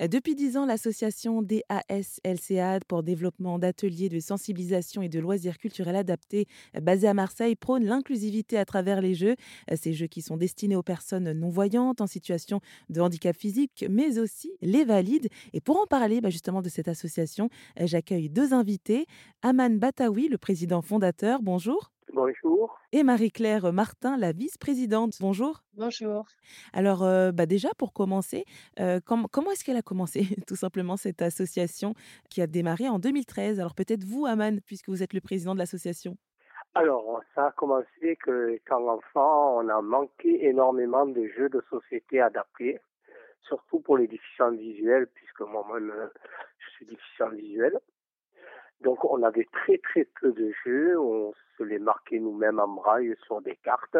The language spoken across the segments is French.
Euh, Depuis 10 ans, l'association DAS-LCA pour développement d'ateliers de sensibilisation et de loisirs culturels adaptés, euh, basée à Marseille, prône l'inclusivité à travers les jeux. Euh, Ces jeux qui sont destinés aux personnes non-voyantes en situation de handicap physique, mais aussi les valides. Et pour en parler bah, justement de cette association, j'accueille deux invités. Aman Batawi, le président fondateur, bonjour. Bonjour. Et Marie-Claire Martin, la vice-présidente, bonjour. Bonjour. Alors, euh, bah déjà, pour commencer, euh, com- comment est-ce qu'elle a commencé, tout simplement, cette association qui a démarré en 2013 Alors, peut-être vous, Aman, puisque vous êtes le président de l'association. Alors, ça a commencé que quand enfant, on a manqué énormément de jeux de société adaptés, surtout pour les déficients visuels, puisque moi-même, je suis déficient visuel. Donc, on avait très très peu de jeux, on se les marquait nous-mêmes en braille sur des cartes.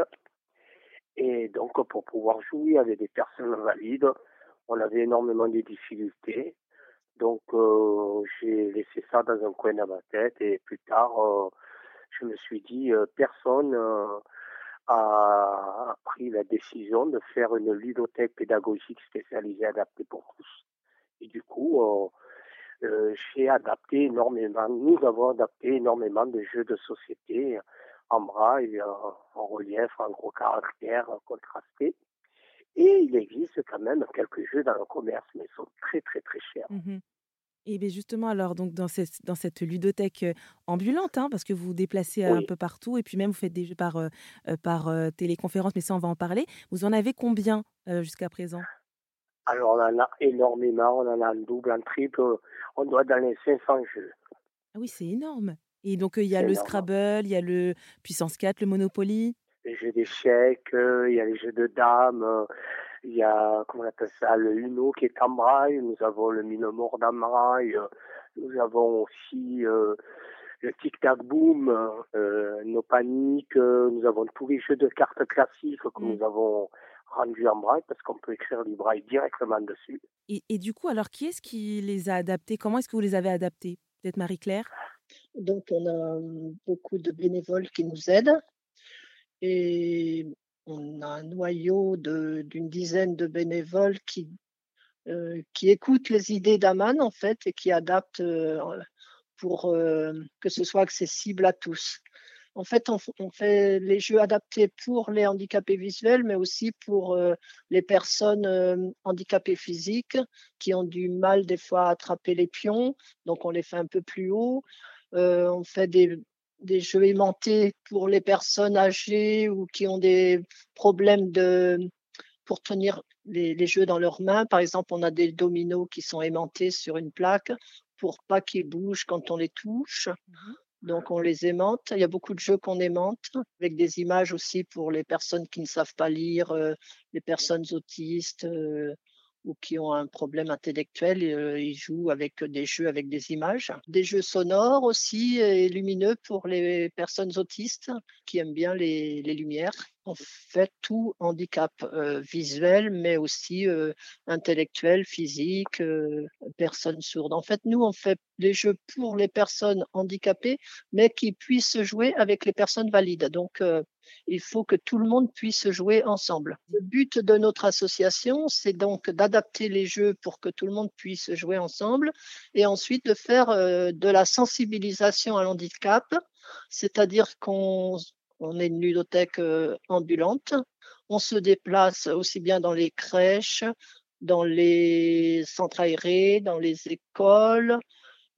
Et donc, pour pouvoir jouer avec des personnes valides, on avait énormément de difficultés. Donc, euh, j'ai laissé ça dans un coin de ma tête et plus tard, euh, je me suis dit, euh, personne a, pris la décision de faire une ludothèque pédagogique spécialisée adaptée pour tous. Et du coup, j'ai adapté énormément, nous avons adapté énormément de jeux de société en braille, euh, en relief, en gros caractères euh, contrastés. Et il existe quand même quelques jeux dans le commerce, mais ils sont très très très chers. Mhm. Et bien justement, alors, donc, dans, cette, dans cette ludothèque euh, ambulante, hein, parce que vous vous déplacez euh, un peu partout, et puis même vous faites des jeux par, euh, euh, par euh, téléconférence, mais ça, on va en parler. Vous en avez combien euh, jusqu'à présent? Alors on en a énormément, on en a en double, en triple, on doit dans les 500 jeux. Ah oui, c'est énorme. Et donc, euh, il y a le énorme. Scrabble, il y a le Puissance 4, le Monopoly. Les jeux d'échecs, euh, il y a les jeux de dames, euh, il y a, comment on appelle ça, le Uno qui est en braille, nous avons le Minomorde en braille, nous avons aussi euh, le Tic Tac Boom, euh, nos paniques, nous avons tous les jeux de cartes classiques que Mm. nous avons rendus en braille parce qu'on peut écrire du braille directement dessus. Et, et du coup, alors, qui est-ce qui les a adaptés Comment est-ce que vous les avez adaptés Peut-être Marie-Claire? Donc, on a hum, beaucoup de bénévoles qui nous aident et on a un noyau d'une dizaine de bénévoles qui, euh, qui écoutent les idées d'Aman, en fait, et qui adaptent euh, pour euh, que ce soit accessible à tous. En fait, on, fait les jeux adaptés pour les handicapés visuels, mais aussi pour euh, les personnes euh, handicapées physiques qui ont du mal des fois à attraper les pions. Donc, on les fait un peu plus haut. Euh, on fait des, des jeux aimantés pour les personnes âgées ou qui ont des problèmes de, pour tenir les, les jeux dans leurs mains. Par exemple, on a des dominos qui sont aimantés sur une plaque pour pas qu'ils bougent quand on les touche. Donc, on les aimante. Il y a beaucoup de jeux qu'on aimante avec des images aussi pour les personnes qui ne savent pas lire, euh, les personnes autistes euh, ou qui ont un problème intellectuel. euh, ils jouent avec des jeux avec des images. Des jeux sonores aussi et lumineux pour les personnes autistes qui aiment bien les, les lumières. On fait tout handicap visuel, mais aussi intellectuel, physique, euh, personnes sourdes. En fait, nous, on fait des jeux pour les personnes handicapées, mais qui puissent jouer avec les personnes valides. Donc, il faut que tout le monde puisse jouer ensemble. Le but de notre association, c'est donc d'adapter les jeux pour que tout le monde puisse jouer ensemble et ensuite de faire de la sensibilisation à l'handicap, c'est-à-dire qu'on on est une ludothèque euh, ambulante. On se déplace aussi bien dans les crèches, dans les centres aérés, dans les écoles,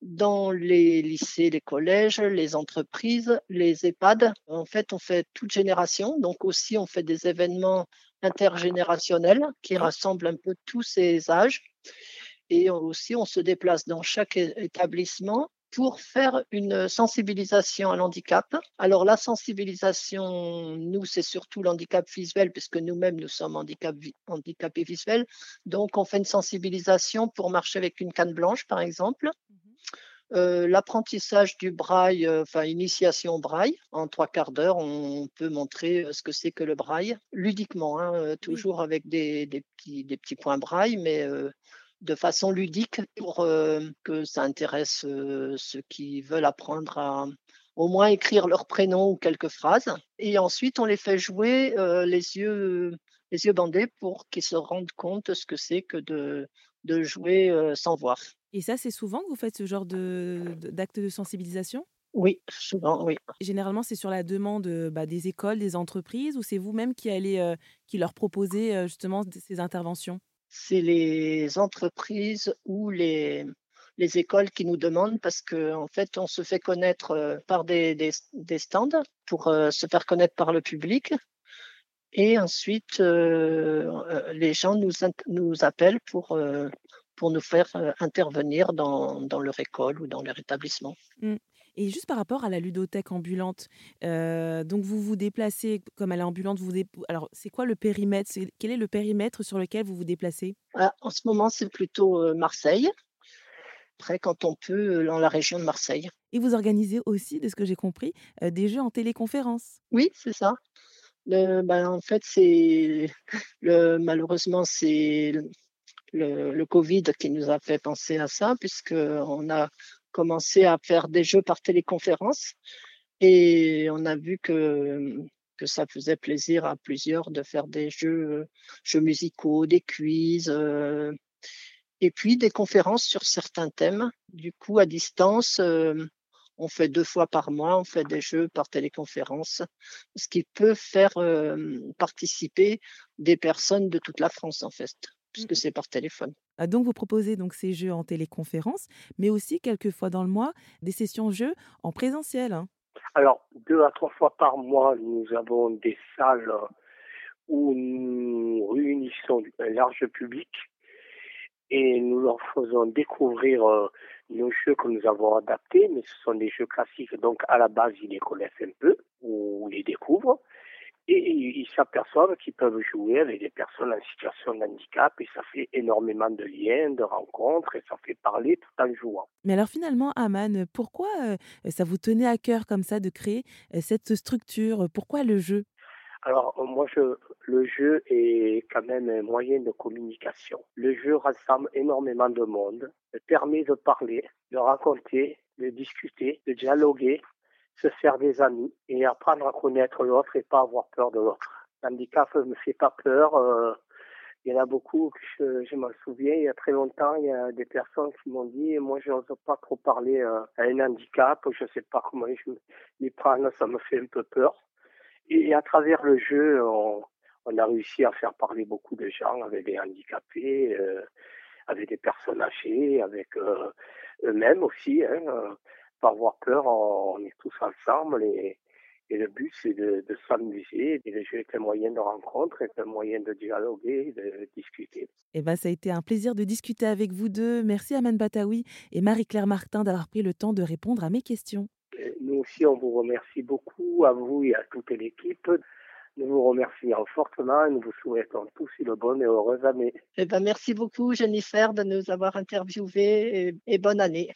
dans les lycées, les collèges, les entreprises, les EHPAD. En fait, on fait toute génération. Donc aussi, on fait des événements intergénérationnels qui rassemblent un peu tous ces âges. Et aussi, on se déplace dans chaque établissement pour faire une sensibilisation à l'handicap. Alors la sensibilisation, nous, c'est surtout l'handicap visuel, puisque nous-mêmes, nous sommes handicap handicapés visuels. Donc, on fait une sensibilisation pour marcher avec une canne blanche, par exemple. Euh, L'apprentissage du braille, euh, enfin initiation au braille, en trois quarts d'heure, on peut montrer euh, ce que c'est que le braille, ludiquement, hein, toujours avec des, des petits, des petits points braille, mais de façon ludique pour euh, que ça intéresse euh, ceux qui veulent apprendre à au moins écrire leur prénom ou quelques phrases. Et ensuite, on les fait jouer euh, les yeux les yeux bandés pour qu'ils se rendent compte de ce que c'est que de de jouer sans voir. Et ça, c'est souvent que vous faites ce genre de d'actes de sensibilisation? Oui, souvent, oui. Généralement, c'est sur la demande, bah, des écoles, des entreprises ou c'est vous-même qui allez, qui leur proposez, justement ces interventions? C'est les entreprises ou les les écoles qui nous demandent parce qu'en en fait, on se fait connaître, par des stands pour, se faire connaître par le public et ensuite, les gens nous appellent pour, pour nous faire, intervenir dans dans leur école ou dans leur établissement. Mmh. Et juste par rapport à la ludothèque ambulante, heu, donc vous vous déplacez comme elle est ambulante, vous alors c'est quoi le périmètre? Quel est le périmètre sur lequel vous vous déplacez? Ah, en ce moment, c'est plutôt, heu, Marseille. Après, quand on peut, heu, dans la région de Marseille. Et vous organisez aussi, de ce que j'ai compris, des jeux en téléconférence? Oui, c'est ça. Le ben, en fait, c'est malheureusement, c'est le le le covid qui nous a fait penser à ça puisqu'on a commencé à faire des jeux par téléconférence et on a vu que, que ça faisait plaisir à plusieurs de faire des jeux, jeux musicaux, des quiz, euh, et puis des conférences sur certains thèmes. Du coup, à distance, euh, on fait deux fois par mois, on fait des jeux par téléconférence, ce qui peut faire euh, participer des personnes de toute la France en fait, puisque mmh. c'est par téléphone. Ah, donc vous proposez donc ces jeux en téléconférence, mais aussi quelques fois dans le mois des sessions jeux en présentiel. Hein. Alors deux à trois fois par mois, nous avons des salles où nous réunissons un large public et nous leur faisons découvrir euh, nos jeux que nous avons adaptés, mais ce sont des jeux classiques, donc à la base ils les connaissent un peu ou les découvrent et ils s'aperçoivent qu'ils peuvent jouer avec des personnes en situation de handicap et ça fait énormément de liens, de rencontres et ça fait parler tout en jouant. Mais alors finalement, Aman, pourquoi euh, ça vous tenait à cœur comme ça de créer euh, cette structure? Pourquoi le jeu? Alors moi, je, le jeu est quand même un moyen de communication. Le jeu rassemble énormément de monde, permet de parler, de raconter, de discuter, de dialoguer se faire des amis et apprendre à connaître l'autre et pas avoir peur de l'autre. L'handicap ne me fait pas peur. Euh, il y en a beaucoup, je, je m'en souviens, il y a très longtemps, il y a des personnes qui m'ont dit, moi je n'ose pas trop parler euh, à un handicap, je ne sais pas comment je m'y prendre, ça me fait un peu peur. Et à travers le jeu, on, a réussi à faire parler beaucoup de gens avec des handicapés, euh, avec des personnes âgées, avec eux-mêmes aussi. Hein, pas avoir peur, on est tous ensemble et, et le but c'est de, de s'amuser et de jouer avec un moyen de rencontre, et un moyen de dialoguer, de discuter. Eh ben, ça a été un plaisir de discuter avec vous deux. Merci Aman Bataoui et Marie-Claire Martin d'avoir pris le temps de répondre à mes questions. nous aussi, on vous remercie beaucoup, à vous et à toute l'équipe. Nous vous remercions fortement et nous vous souhaitons tous une bonne et heureuse année. Eh ben, merci beaucoup Jennifer de nous avoir interviewés et bonne année.